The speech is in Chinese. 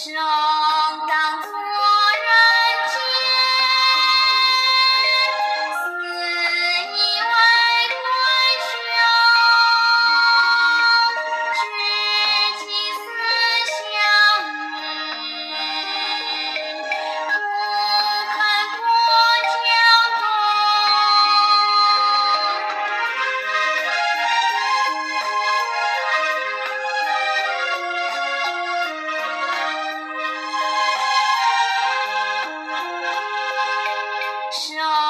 是哦。是啊